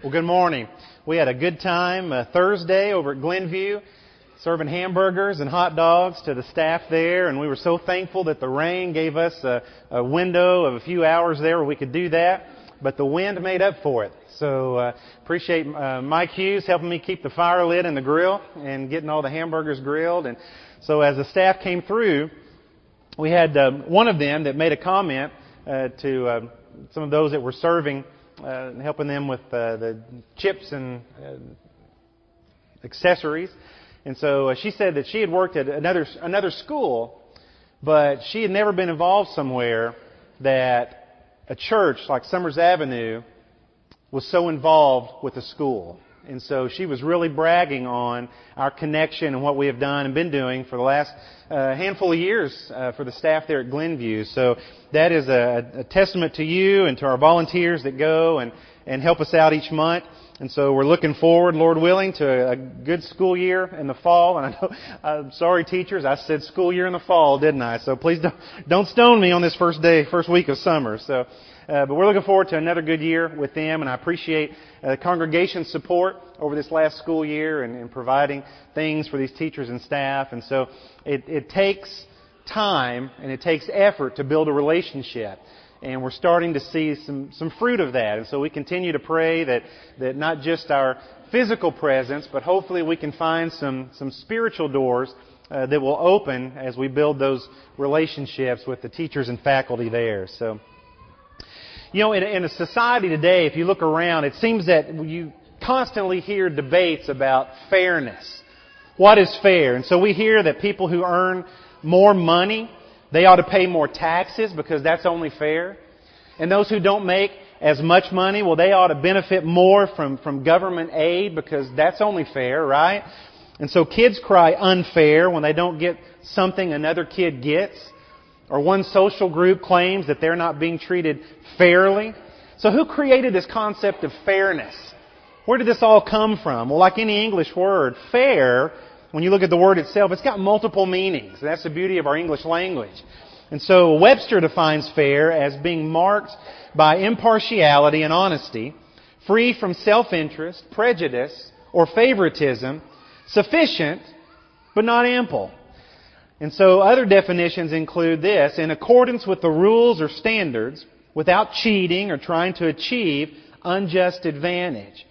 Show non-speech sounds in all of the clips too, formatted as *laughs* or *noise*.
Well, good morning. We had a good time uh, Thursday over at Glenview, serving hamburgers and hot dogs to the staff there, and we were so thankful that the rain gave us a, a window of a few hours there where we could do that. But the wind made up for it. So uh, appreciate uh, Mike Hughes helping me keep the fire lit in the grill and getting all the hamburgers grilled. And so as the staff came through, we had um, one of them that made a comment uh, to uh, some of those that were serving uh, helping them with uh, the chips and uh, accessories. And so uh, she said that she had worked at another another school, but she had never been involved somewhere that a church like Summers Avenue was so involved with the school. And so she was really bragging on our connection and what we have done and been doing for the last uh, handful of years uh, for the staff there at Glenview. So that is a, a, testament to you and to our volunteers that go and, and help us out each month. And so we're looking forward, Lord willing, to a, good school year in the fall. And I know, I'm sorry teachers, I said school year in the fall, didn't I? So please don't, don't stone me on this first day, first week of summer. So, uh, but we're looking forward to another good year with them, and I appreciate uh, congregation support over this last school year and, and, providing things for these teachers and staff. And so it, it takes time and it takes effort to build a relationship. And we're starting to see some, some fruit of that. And so we continue to pray that, that not just our physical presence, but hopefully we can find some, some spiritual doors uh, that will open as we build those relationships with the teachers and faculty there. So. You know, in, in a society today, if you look around, it seems that you constantly hear debates about fairness. What is fair? And so we hear that people who earn more money, they ought to pay more taxes because that's only fair. And those who don't make as much money, well, they ought to benefit more from, from government aid because that's only fair, right? And so kids cry unfair when they don't get something another kid gets or one social group claims that they're not being treated fairly. So who created this concept of fairness? Where did this all come from? Well, like any English word, fair, when you look at the word itself, it's got multiple meanings. That's the beauty of our English language. And so Webster defines fair as being marked by impartiality and honesty, free from self-interest, prejudice, or favoritism, sufficient, but not ample. And so other definitions include this, in accordance with the rules or standards, without cheating or trying to achieve unjust advantage.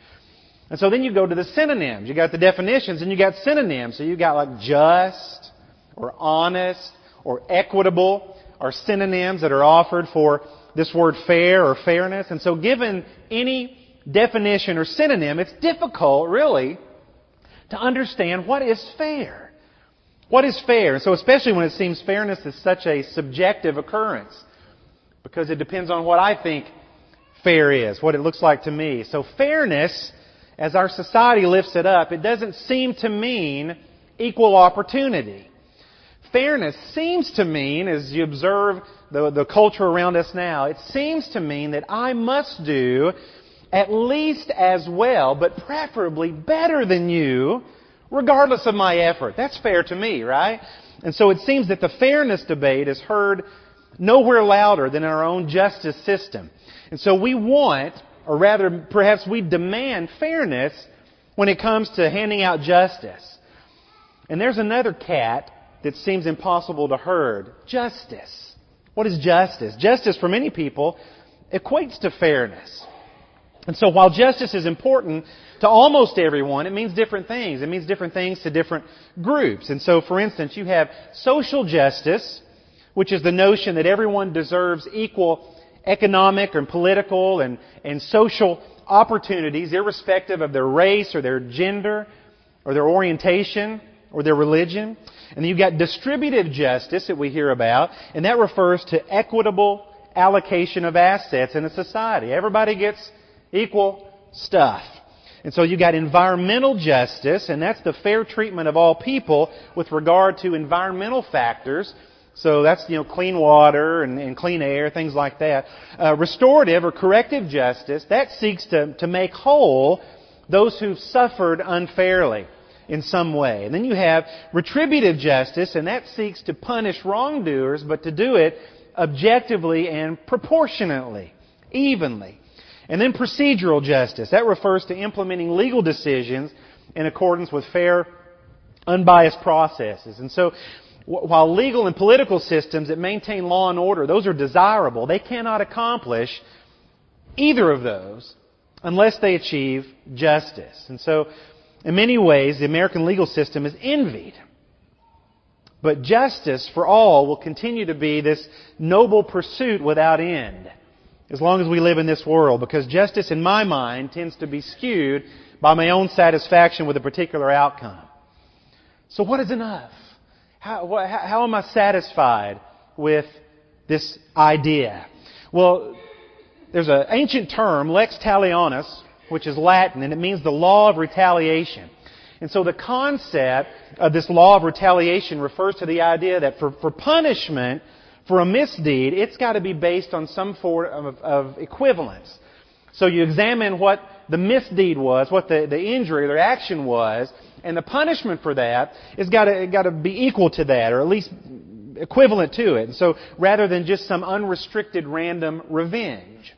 And so then you go to the synonyms. You got the definitions and you got synonyms. So you got like just or honest or equitable are synonyms that are offered for this word fair or fairness. And so given any definition or synonym, it's difficult really to understand what is fair. What is fair? And so especially when it seems fairness is such a subjective occurrence. Because it depends on what I think fair is, what it looks like to me. So fairness, as our society lifts it up, it doesn't seem to mean equal opportunity. Fairness seems to mean, as you observe the, the culture around us now, it seems to mean that I must do at least as well, but preferably better than you, regardless of my effort. That's fair to me, right? And so it seems that the fairness debate is heard nowhere louder than in our own justice system. And so we want, or rather perhaps we demand fairness when it comes to handing out justice. And there's another cat that seems impossible to herd. Justice. What is justice? Justice for many people equates to fairness. And so while justice is important to almost everyone, it means different things. It means different things to different groups. And so, for instance, you have social justice, which is the notion that everyone deserves equal economic and political and, and social opportunities, irrespective of their race or their gender or their orientation or their religion. And then you've got distributive justice that we hear about, and that refers to equitable allocation of assets in a society. Everybody gets equal stuff. And so you've got environmental justice, and that's the fair treatment of all people with regard to environmental factors. So that's, you know, clean water and, and clean air, things like that. Uh, restorative or corrective justice, that seeks to, to make whole those who've suffered unfairly in some way. And then you have retributive justice, and that seeks to punish wrongdoers, but to do it objectively and proportionately, evenly. And then procedural justice. That refers to implementing legal decisions in accordance with fair, unbiased processes. And so, while legal and political systems that maintain law and order, those are desirable, they cannot accomplish either of those unless they achieve justice. And so, in many ways, the American legal system is envied. But justice for all will continue to be this noble pursuit without end as long as we live in this world because justice in my mind tends to be skewed by my own satisfaction with a particular outcome. So what is enough? How, how am I satisfied with this idea? Well, there's an ancient term, lex talionis, which is Latin, and it means the law of retaliation. And so the concept of this law of retaliation refers to the idea that for, for punishment for a misdeed, it's got to be based on some form of, of equivalence. So you examine what the misdeed was, what the, the injury, the action was, and the punishment for that is got to, got to be equal to that, or at least equivalent to it. And so rather than just some unrestricted random revenge.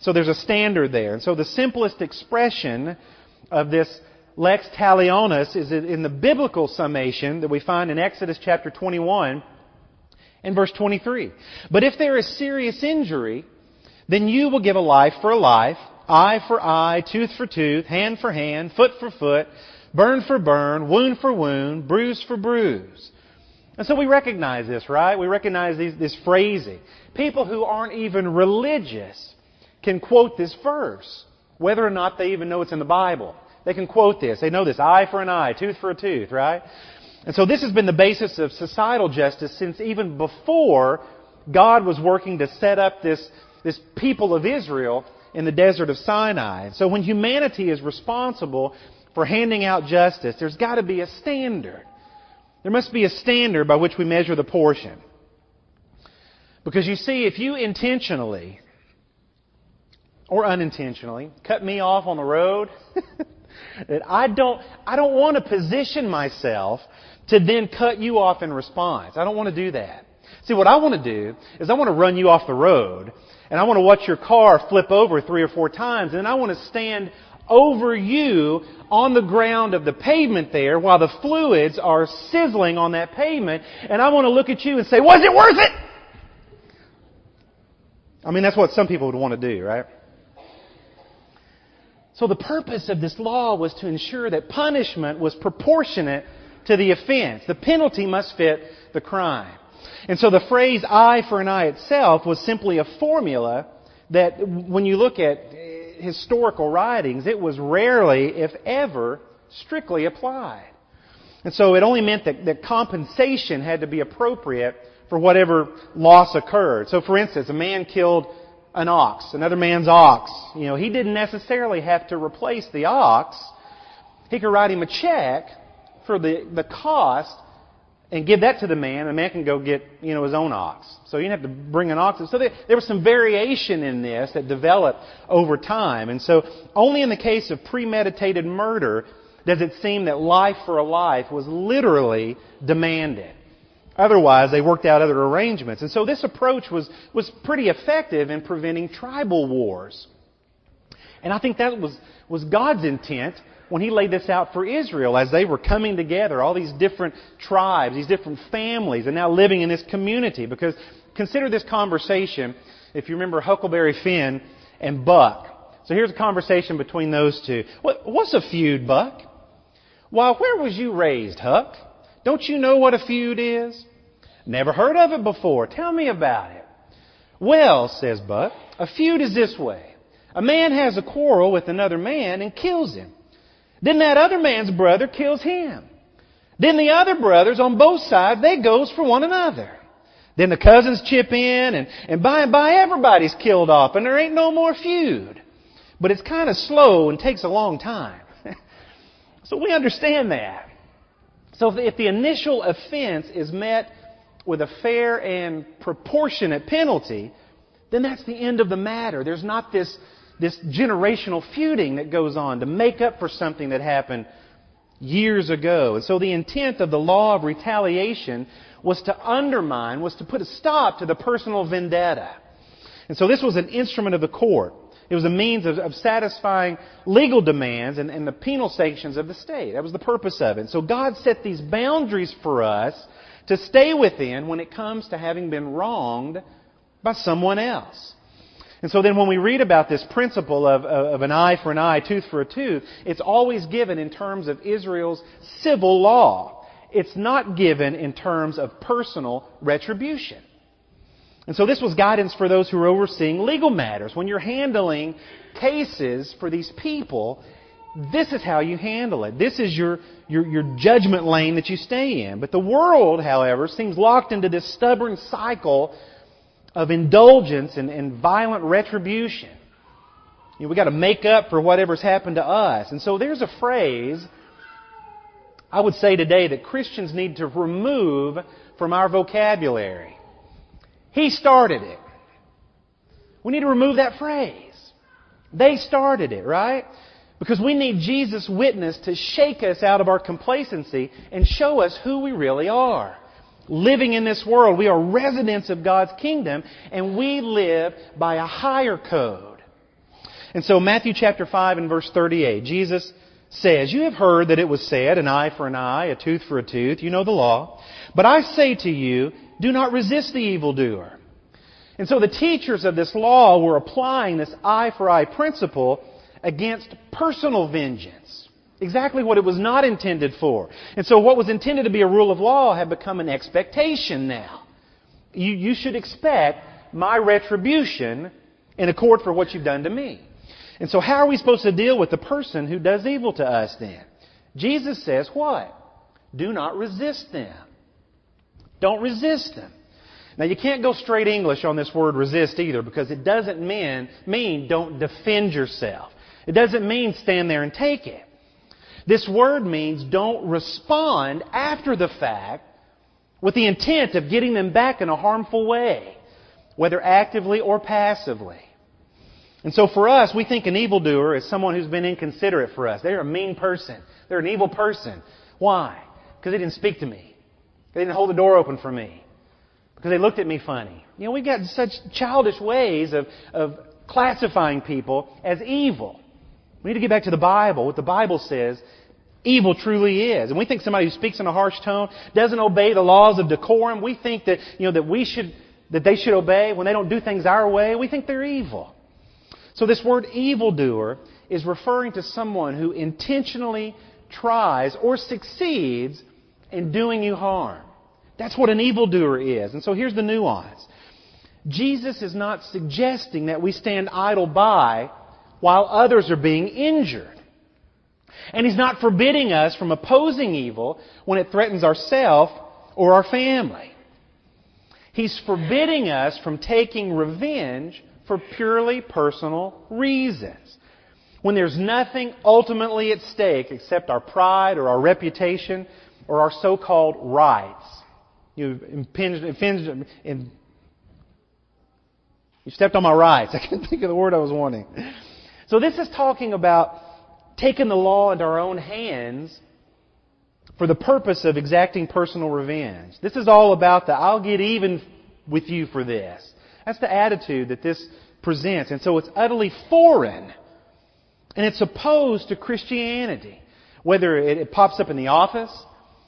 So there's a standard there. And so the simplest expression of this lex talionis is in the biblical summation that we find in Exodus chapter 21 and verse 23. But if there is serious injury, then you will give a life for a life, eye for eye, tooth for tooth, hand for hand, foot for foot, burn for burn, wound for wound, bruise for bruise. And so we recognize this, right? We recognize these, this phrasing. People who aren't even religious can quote this verse, whether or not they even know it's in the Bible. They can quote this. They know this eye for an eye, tooth for a tooth, right? And so this has been the basis of societal justice since even before God was working to set up this, this people of Israel in the desert of Sinai. So when humanity is responsible for handing out justice, there's got to be a standard. There must be a standard by which we measure the portion. Because you see, if you intentionally or unintentionally cut me off on the road, *laughs* that I don't, I don't want to position myself to then cut you off in response. I don't want to do that. See, what I want to do is I want to run you off the road and I want to watch your car flip over three or four times and I want to stand over you on the ground of the pavement there while the fluids are sizzling on that pavement and I want to look at you and say, was it worth it? I mean, that's what some people would want to do, right? So the purpose of this law was to ensure that punishment was proportionate to the offense. The penalty must fit the crime. And so the phrase eye for an eye itself was simply a formula that when you look at historical writings, it was rarely, if ever, strictly applied. And so it only meant that, that compensation had to be appropriate for whatever loss occurred. So for instance, a man killed an ox, another man's ox. You know, he didn't necessarily have to replace the ox. He could write him a check for the, the cost and give that to the man. The man can go get, you know, his own ox. So you didn't have to bring an ox. So there, there was some variation in this that developed over time. And so only in the case of premeditated murder does it seem that life for a life was literally demanded. Otherwise, they worked out other arrangements. And so this approach was, was pretty effective in preventing tribal wars. And I think that was, was God's intent when He laid this out for Israel as they were coming together, all these different tribes, these different families, and now living in this community. Because consider this conversation, if you remember Huckleberry Finn and Buck. So here's a conversation between those two. What, what's a feud, Buck? Why, where was you raised, Huck? Don't you know what a feud is? Never heard of it before. Tell me about it. Well, says Buck, a feud is this way. A man has a quarrel with another man and kills him. Then that other man's brother kills him. Then the other brothers on both sides, they goes for one another. Then the cousins chip in and, and by and by everybody's killed off and there ain't no more feud. But it's kind of slow and takes a long time. *laughs* so we understand that. So if the initial offense is met with a fair and proportionate penalty, then that's the end of the matter. There's not this, this generational feuding that goes on to make up for something that happened years ago. And so the intent of the law of retaliation was to undermine, was to put a stop to the personal vendetta. And so this was an instrument of the court. It was a means of, of satisfying legal demands and, and the penal sanctions of the state. That was the purpose of it. So God set these boundaries for us to stay within when it comes to having been wronged by someone else. And so then when we read about this principle of, of an eye for an eye, tooth for a tooth, it's always given in terms of Israel's civil law. It's not given in terms of personal retribution. And so this was guidance for those who are overseeing legal matters. When you're handling cases for these people, this is how you handle it. This is your, your, your judgment lane that you stay in. But the world, however, seems locked into this stubborn cycle of indulgence and, and violent retribution. You know, we've got to make up for whatever's happened to us. And so there's a phrase I would say today that Christians need to remove from our vocabulary. He started it. We need to remove that phrase. They started it, right? Because we need Jesus' witness to shake us out of our complacency and show us who we really are living in this world. We are residents of God's kingdom, and we live by a higher code. And so, Matthew chapter 5 and verse 38, Jesus says, You have heard that it was said, an eye for an eye, a tooth for a tooth. You know the law. But I say to you, do not resist the evildoer. And so the teachers of this law were applying this eye for eye principle against personal vengeance. Exactly what it was not intended for. And so what was intended to be a rule of law had become an expectation now. You, you should expect my retribution in accord for what you've done to me. And so how are we supposed to deal with the person who does evil to us then? Jesus says what? Do not resist them. Don't resist them. Now you can't go straight English on this word resist either because it doesn't mean, mean don't defend yourself. It doesn't mean stand there and take it. This word means don't respond after the fact with the intent of getting them back in a harmful way, whether actively or passively. And so for us, we think an evildoer is someone who's been inconsiderate for us. They're a mean person. They're an evil person. Why? Because they didn't speak to me. They didn't hold the door open for me. Because they looked at me funny. You know, we've got such childish ways of, of classifying people as evil. We need to get back to the Bible, what the Bible says evil truly is. And we think somebody who speaks in a harsh tone doesn't obey the laws of decorum. We think that, you know, that we should, that they should obey when they don't do things our way. We think they're evil. So this word evildoer is referring to someone who intentionally tries or succeeds in doing you harm. That's what an evildoer is. And so here's the nuance. Jesus is not suggesting that we stand idle by while others are being injured. And He's not forbidding us from opposing evil when it threatens ourself or our family. He's forbidding us from taking revenge for purely personal reasons. When there's nothing ultimately at stake except our pride or our reputation or our so-called rights. You impinged, impinged, in, you stepped on my rights. *laughs* I can't think of the word I was wanting. So this is talking about taking the law into our own hands for the purpose of exacting personal revenge. This is all about the I'll get even with you for this. That's the attitude that this presents. And so it's utterly foreign. And it's opposed to Christianity. Whether it, pops up in the office,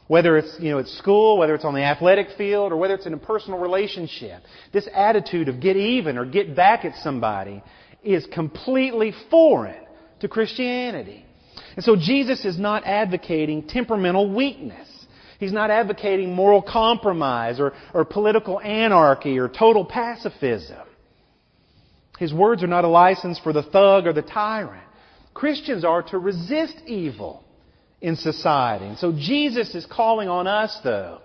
whether it's, you know, at school, whether it's on the athletic field, or whether it's in a personal relationship. This attitude of get even or get back at somebody is completely foreign to Christianity. And so Jesus is not advocating temperamental weakness. He's not advocating moral compromise or, or political anarchy or total pacifism. His words are not a license for the thug or the tyrant. Christians are to resist evil in society. And so Jesus is calling on us, though,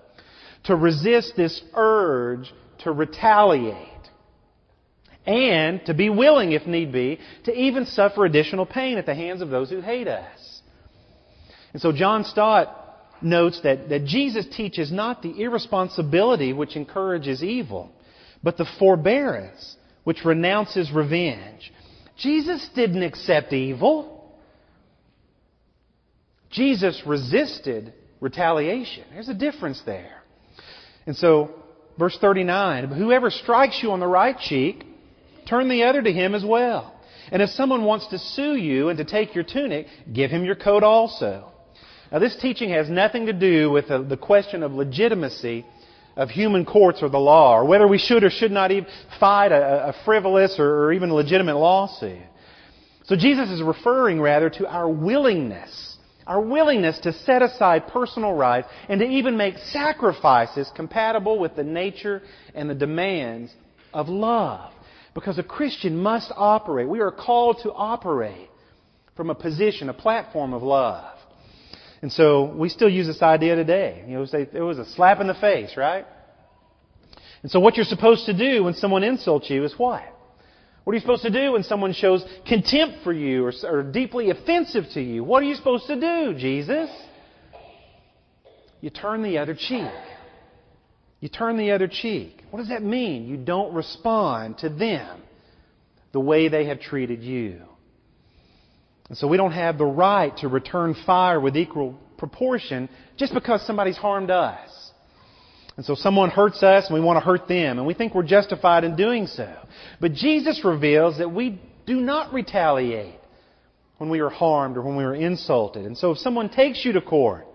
to resist this urge to retaliate and to be willing, if need be, to even suffer additional pain at the hands of those who hate us. And so John Stott notes that, that Jesus teaches not the irresponsibility which encourages evil, but the forbearance which renounces revenge. Jesus didn't accept evil. Jesus resisted retaliation. There's a difference there. And so, verse 39, whoever strikes you on the right cheek, turn the other to him as well. And if someone wants to sue you and to take your tunic, give him your coat also. Now, this teaching has nothing to do with the, question of legitimacy of human courts or the law, or whether we should or should not even fight a, a frivolous or, or even legitimate lawsuit. So Jesus is referring rather to our willingness, our willingness to set aside personal rights and to even make sacrifices compatible with the nature and the demands of love. Because a Christian must operate. We are called to operate from a position, a platform of love. And so we still use this idea today. You know, it was a slap in the face, right? And so what you're supposed to do when someone insults you is what? What are you supposed to do when someone shows contempt for you or, or deeply offensive to you? What are you supposed to do, Jesus? You turn the other cheek. You turn the other cheek. What does that mean? You don't respond to them the way they have treated you. And so we don't have the right to return fire with equal proportion just because somebody's harmed us. And so someone hurts us and we want to hurt them, and we think we're justified in doing so. But Jesus reveals that we do not retaliate when we are harmed or when we are insulted. And so if someone takes you to court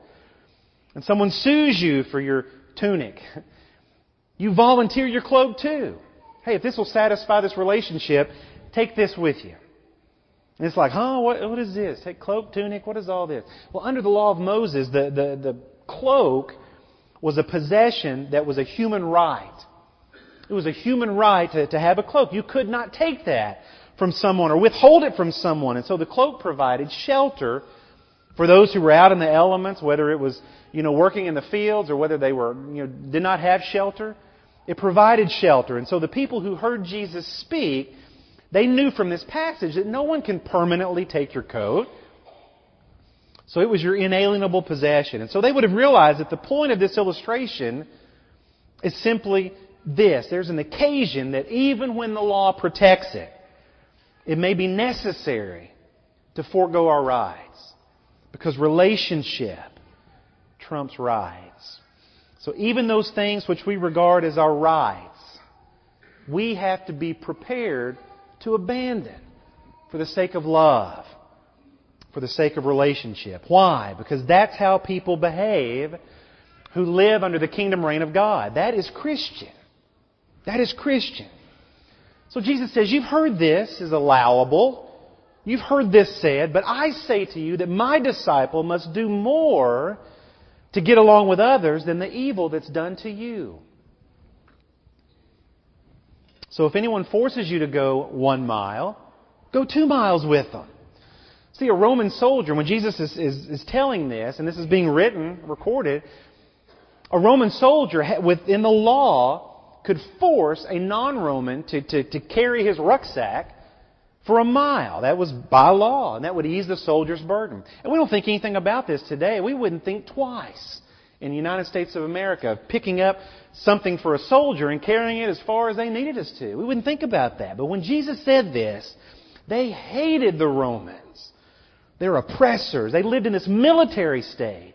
and someone sues you for your tunic, you volunteer your cloak too. Hey, if this will satisfy this relationship, take this with you. And it's like, huh, what, what is this? Take cloak, tunic, what is all this? Well, under the law of Moses, the, the, the cloak was a possession that was a human right. It was a human right to, to have a cloak. You could not take that from someone or withhold it from someone. And so the cloak provided shelter for those who were out in the elements, whether it was, you know, working in the fields or whether they were, you know, did not have shelter. It provided shelter. And so the people who heard Jesus speak they knew from this passage that no one can permanently take your coat. So it was your inalienable possession. And so they would have realized that the point of this illustration is simply this. There's an occasion that even when the law protects it, it may be necessary to forego our rights. Because relationship trumps rights. So even those things which we regard as our rights, we have to be prepared to abandon for the sake of love, for the sake of relationship. Why? Because that's how people behave who live under the kingdom reign of God. That is Christian. That is Christian. So Jesus says, You've heard this is allowable. You've heard this said, but I say to you that my disciple must do more to get along with others than the evil that's done to you. So if anyone forces you to go one mile, go two miles with them. See, a Roman soldier, when Jesus is, is, is telling this, and this is being written, recorded, a Roman soldier within the law could force a non-Roman to, to, to carry his rucksack for a mile. That was by law, and that would ease the soldier's burden. And we don't think anything about this today. We wouldn't think twice in the United States of America, of picking up something for a soldier and carrying it as far as they needed us to. We wouldn't think about that. But when Jesus said this, they hated the Romans. They're oppressors. They lived in this military state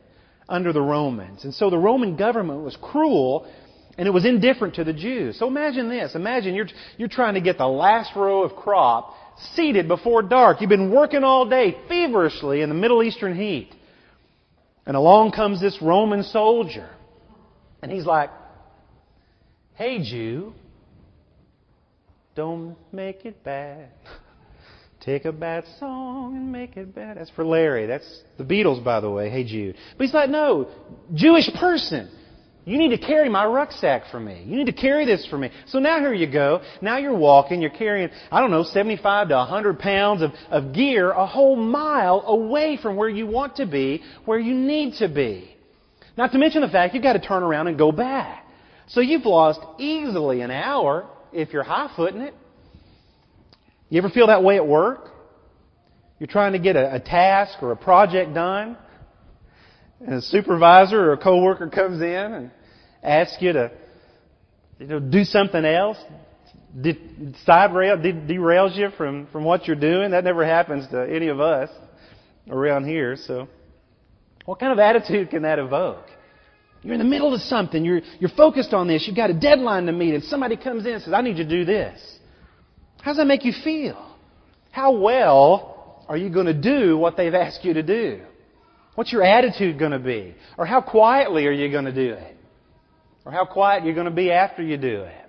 under the Romans. And so the Roman government was cruel and it was indifferent to the Jews. So imagine this. Imagine you're, you're trying to get the last row of crop seeded before dark. You've been working all day feverishly in the Middle Eastern heat. And along comes this Roman soldier. And he's like, Hey, Jew, don't make it bad. *laughs* Take a bad song and make it bad. That's for Larry. That's the Beatles, by the way. Hey, Jude. But he's like, no, Jewish person. You need to carry my rucksack for me. You need to carry this for me. So now here you go. Now you're walking. You're carrying, I don't know, 75 to 100 pounds of, of gear a whole mile away from where you want to be, where you need to be. Not to mention the fact you've got to turn around and go back. So you've lost easily an hour if you're high footing it. You ever feel that way at work? You're trying to get a, a task or a project done and a supervisor or a coworker comes in and asks you to you know, do something else, de- side rail, de- derails you from, from what you're doing. That never happens to any of us around here. So, what kind of attitude can that evoke? You're in the middle of something. You're, you're focused on this. You've got a deadline to meet, and somebody comes in and says, I need you to do this. How does that make you feel? How well are you going to do what they've asked you to do? What's your attitude going to be? Or how quietly are you going to do it? Or how quiet you're going to be after you do it?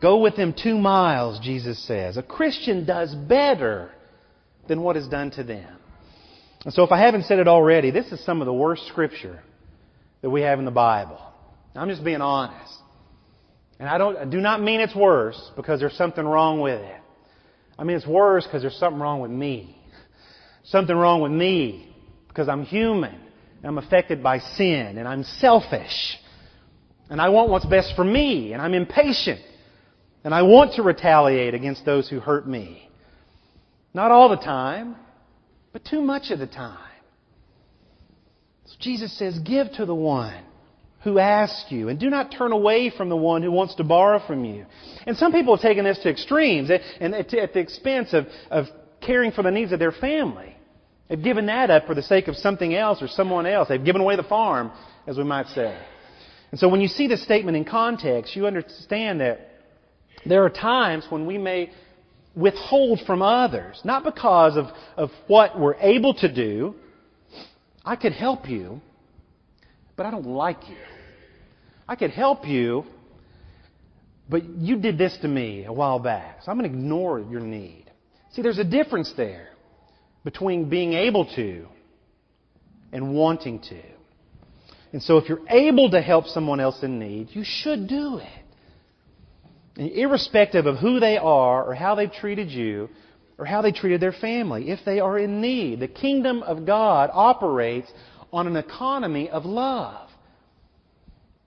Go with them two miles, Jesus says. A Christian does better than what is done to them. And so if I haven't said it already, this is some of the worst scripture that we have in the Bible. I'm just being honest. And I don't I do not mean it's worse because there's something wrong with it. I mean it's worse because there's something wrong with me. Something wrong with me because I'm human. And I'm affected by sin and I'm selfish. And I want what's best for me and I'm impatient. And I want to retaliate against those who hurt me. Not all the time, but too much of the time. So Jesus says, Give to the one who asks you, and do not turn away from the one who wants to borrow from you. And some people have taken this to extremes, and at the expense of, of caring for the needs of their family. They've given that up for the sake of something else or someone else. They've given away the farm, as we might say. And so when you see this statement in context, you understand that there are times when we may withhold from others, not because of, of what we're able to do. I could help you, but I don't like you. I could help you, but you did this to me a while back, so I'm going to ignore your need. See, there's a difference there between being able to and wanting to. And so if you're able to help someone else in need, you should do it. And irrespective of who they are or how they've treated you or how they treated their family, if they are in need. The kingdom of God operates on an economy of love.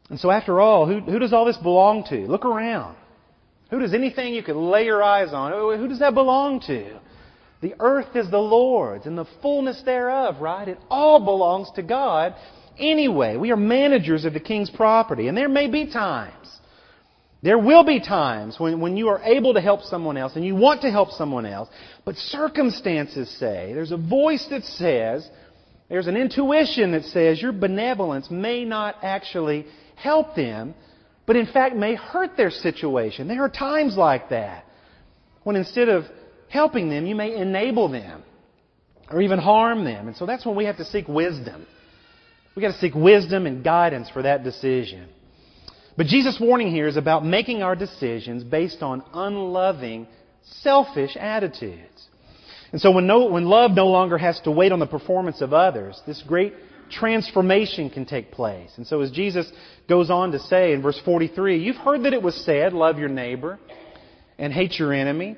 And so after all, who, who does all this belong to? Look around. Who does anything you could lay your eyes on, who does that belong to? The earth is the Lord's and the fullness thereof, right? It all belongs to God anyway. We are managers of the king's property. And there may be times, there will be times when, when you are able to help someone else and you want to help someone else, but circumstances say, there's a voice that says, there's an intuition that says your benevolence may not actually help them, but in fact may hurt their situation. There are times like that when instead of helping them, you may enable them or even harm them. And so that's when we have to seek wisdom. We've got to seek wisdom and guidance for that decision. But Jesus' warning here is about making our decisions based on unloving, selfish attitudes. And so when, no, when love no longer has to wait on the performance of others, this great transformation can take place. And so as Jesus goes on to say in verse 43, you've heard that it was said, love your neighbor and hate your enemy.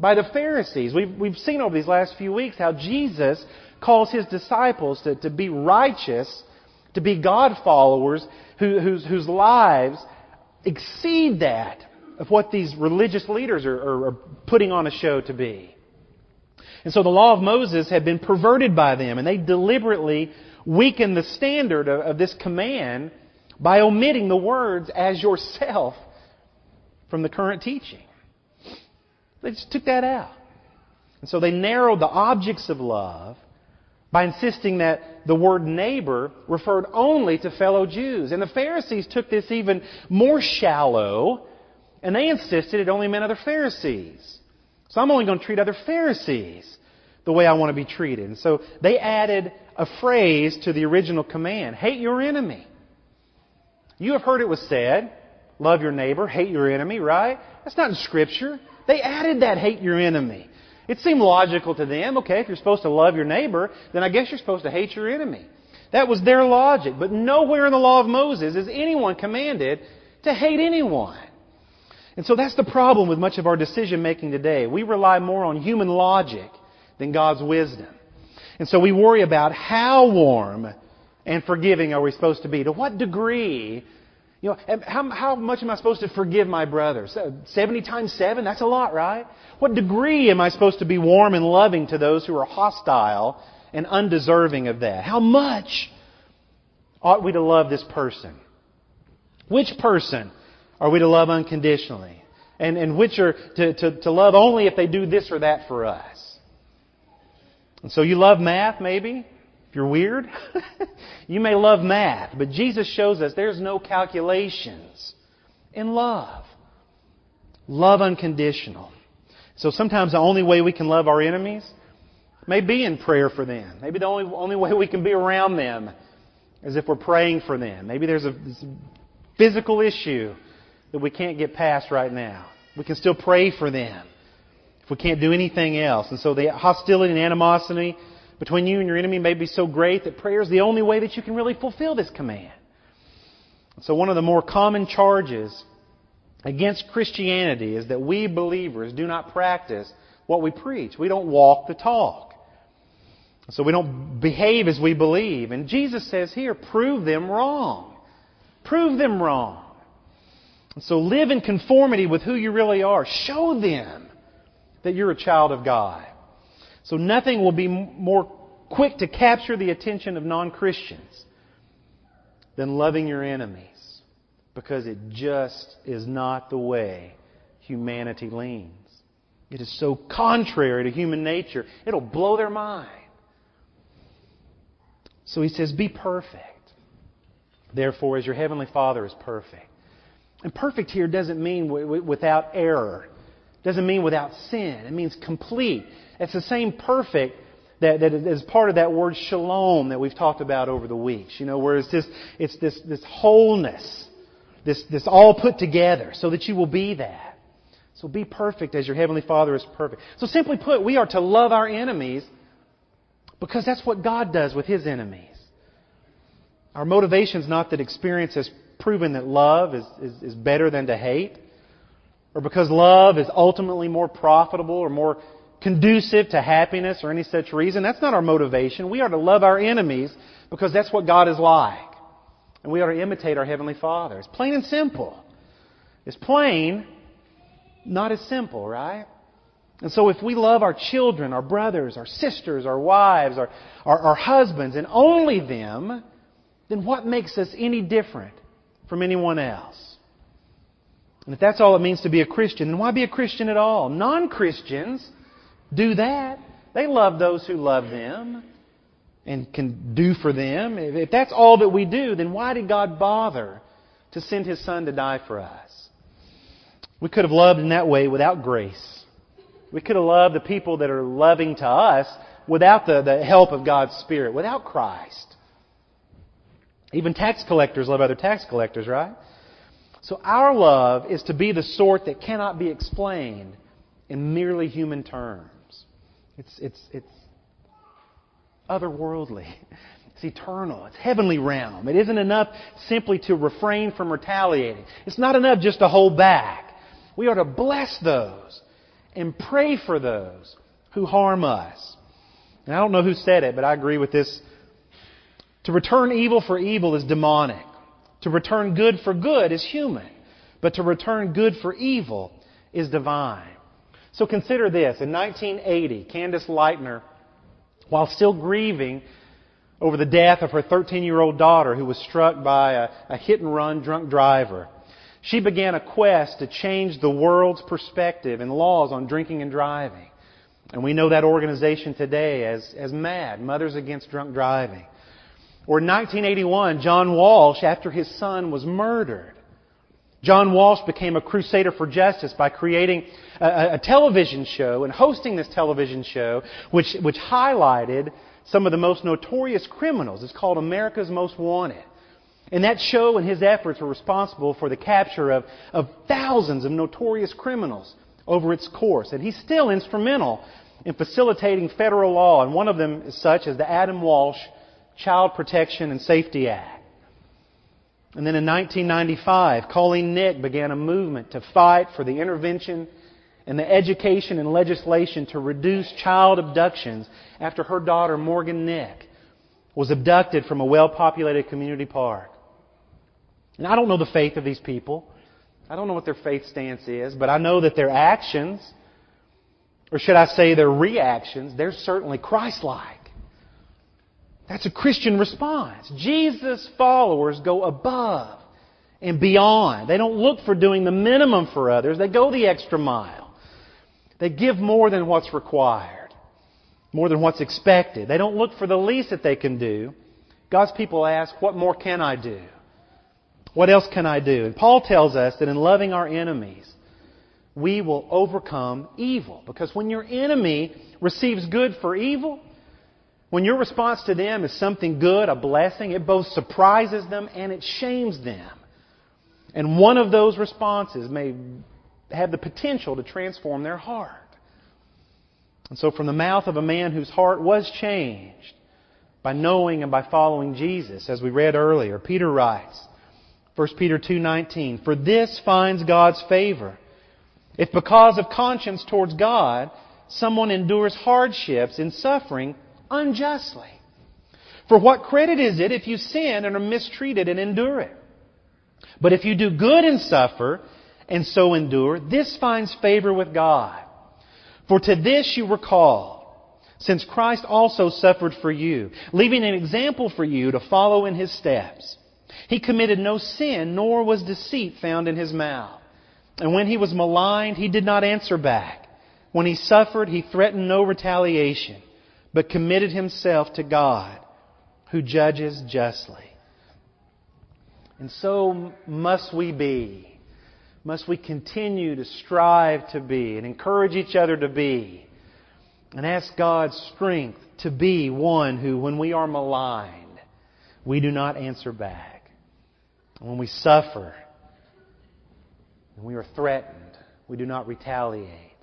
by the Pharisees. We've, we've seen over these last few weeks how Jesus calls his disciples to, to be righteous, to be God followers, who, whose, whose lives exceed that of what these religious leaders are, are, are putting on a show to be. And so the law of Moses had been perverted by them, and they deliberately weakened the standard of, of this command by omitting the words as yourself from the current teaching. They just took that out. And so they narrowed the objects of love by insisting that the word neighbor referred only to fellow Jews. And the Pharisees took this even more shallow, and they insisted it only meant other Pharisees. So I'm only going to treat other Pharisees the way I want to be treated. And so they added a phrase to the original command hate your enemy. You have heard it was said, love your neighbor, hate your enemy, right? That's not in Scripture. They added that hate your enemy. It seemed logical to them. Okay, if you're supposed to love your neighbor, then I guess you're supposed to hate your enemy. That was their logic. But nowhere in the law of Moses is anyone commanded to hate anyone. And so that's the problem with much of our decision making today. We rely more on human logic than God's wisdom. And so we worry about how warm and forgiving are we supposed to be? To what degree You know, how, how much am I supposed to forgive my brothers? Uh, 70 times 7? That's a lot, right? What degree am I supposed to be warm and loving to those who are hostile and undeserving of that? How much ought we to love this person? Which person are we to love unconditionally? And, and which are to, to, to love only if they do this or that for us? And so you love math, maybe? If you're weird, *laughs* you may love math, but Jesus shows us there's no calculations in love. Love unconditional. So sometimes the only way we can love our enemies may be in prayer for them. Maybe the only, only way we can be around them is if we're praying for them. Maybe there's a, physical issue that we can't get past right now. We can still pray for them if we can't do anything else. And so the hostility and animosity between you and your enemy may be so great that prayer is the only way that you can really fulfill this command. So one of the more common charges against Christianity is that we believers do not practice what we preach. We don't walk the talk. So we don't behave as we believe. And Jesus says here, prove them wrong. Prove them wrong. so live in conformity with who you really are. Show them that you're a child of God. So nothing will be more quick to capture the attention of non-Christians than loving your enemies because it just is not the way humanity leans. It is so contrary to human nature, it'll blow their mind. So he says, Be perfect. Therefore, as your heavenly Father is perfect. And perfect here doesn't mean without error, doesn't mean without sin. It means complete. It's the same perfect that, that is part of that word shalom that we've talked about over the weeks. You know, where it's this, it's this, this wholeness, this, this all put together so that you will be that. So be perfect as your Heavenly Father is perfect. So simply put, we are to love our enemies because that's what God does with His enemies. Our motivation is not that experience has proven that love is, is, is better than to hate, or because love is ultimately more profitable or more conducive to happiness or any such reason. That's not our motivation. We are to love our enemies because that's what God is like. And we are to imitate our Heavenly Father. It's plain and simple. It's plain, not as simple, right? And so if we love our children, our brothers, our sisters, our wives, our, our, our husbands, and only them, then what makes us any different from anyone else? And if that's all it means to be a Christian, then why be a Christian at all? Non Christians do that. They love those who love them and can do for them. If that's all that we do, then why did God bother to send His Son to die for us? We could have loved in that way without grace. We could have loved the people that are loving to us without the, the help of God's Spirit, without Christ. Even tax collectors love other tax collectors, right? So our love is to be the sort that cannot be explained in merely human terms. It's, it's, it's otherworldly. *laughs* It's eternal. It's heavenly realm. It isn't enough simply to refrain from retaliating. It's not enough just to hold back. We are to bless those and pray for those who harm us. And I don't know who said it, but I agree with this. To return evil for evil is demonic. To return good for good is human. But to return good for evil is divine. So consider this. In 1980, Candace Lightner, while still grieving over the death of her 13 year old daughter who was struck by a, a hit and run drunk driver, she began a quest to change the world's perspective and laws on drinking and driving. And we know that organization today as, as MADD, Mothers Against Drunk Driving. Or in 1981, John Walsh, after his son was murdered, John Walsh became a crusader for justice by creating a, a, television show and hosting this television show, which, which highlighted some of the most notorious criminals. It's called America's Most Wanted. And that show and his efforts were responsible for the capture of, of thousands of notorious criminals over its course. And he's still instrumental in facilitating federal law, and one of them is such as the Adam Walsh Child Protection and Safety Act. And then in 1995, Colleen Nick began a movement to fight for the intervention and the education and legislation to reduce child abductions after her daughter, Morgan Nick, was abducted from a well populated community park. And I don't know the faith of these people. I don't know what their faith stance is, but I know that their actions, or should I say their reactions, they're certainly Christ-like. That's a Christian response. Jesus' followers go above and beyond. They don't look for doing the minimum for others. They go the extra mile. They give more than what's required, more than what's expected. They don't look for the least that they can do. God's people ask, what more can I do? What else can I do? And Paul tells us that in loving our enemies, we will overcome evil. Because when your enemy receives good for evil, when your response to them is something good, a blessing, it both surprises them and it shames them. And one of those responses may have the potential to transform their heart. And so, from the mouth of a man whose heart was changed by knowing and by following Jesus, as we read earlier, Peter writes, 1 Peter 2:19, "For this finds God's favor, if because of conscience towards God, someone endures hardships in suffering unjustly. For what credit is it if you sin and are mistreated and endure it? But if you do good and suffer, and so endure, this finds favor with God. For to this you were called, since Christ also suffered for you, leaving an example for you to follow in his steps. He committed no sin, nor was deceit found in his mouth. And when he was maligned, he did not answer back. When he suffered, he threatened no retaliation, but committed himself to God, who judges justly. And so must we be. Must we continue to strive to be and encourage each other to be and ask God's strength to be one who, when we are maligned, we do not answer back. When we suffer and we are threatened, we do not retaliate.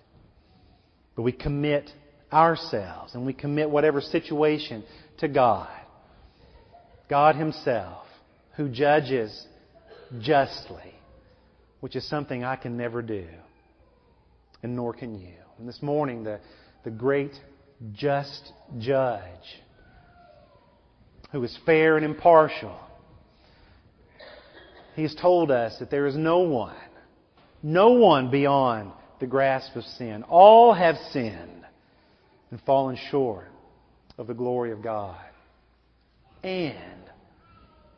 But we commit ourselves and we commit whatever situation to God. God Himself who judges justly, which is something I can never do, and nor can you. And this morning, the, the great just judge, who is fair and impartial, he has told us that there is no one, no one beyond the grasp of sin. All have sinned and fallen short of the glory of God. And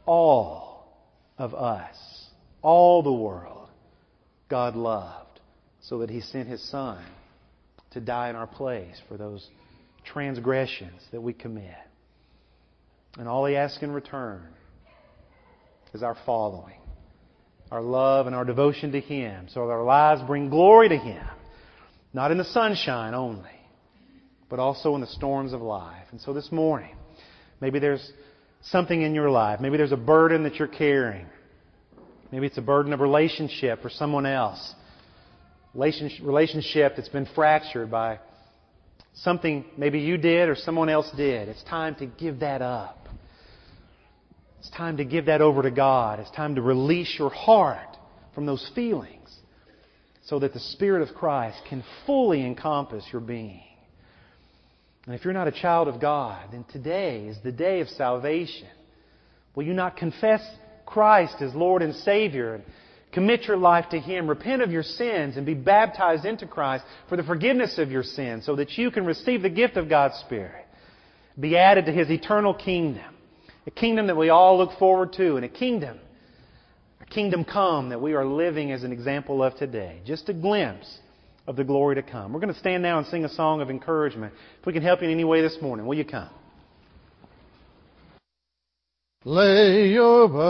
all of us, all the world, God loved so that He sent His Son to die in our place for those transgressions that we commit. And all He asks in return is our following, our love and our devotion to Him, so that our lives bring glory to Him, not in the sunshine only, but also in the storms of life. And so this morning, maybe there's something in your life. Maybe there's a burden that you're carrying. Maybe it's a burden of relationship for someone else. Relationship that's been fractured by something maybe you did or someone else did. It's time to give that up. It's time to give that over to God. It's time to release your heart from those feelings so that the Spirit of Christ can fully encompass your being. And if you're not a child of God, then today is the day of salvation. Will you not confess Christ as Lord and Savior and commit your life to Him, repent of your sins, and be baptized into Christ for the forgiveness of your sins so that you can receive the gift of God's Spirit? Be added to His eternal kingdom. A kingdom that we all look forward to, and a kingdom, a kingdom come that we are living as an example of today. Just a glimpse of the glory to come. We're going to stand now and sing a song of encouragement. If we can help you in any way this morning, will you come? Lay your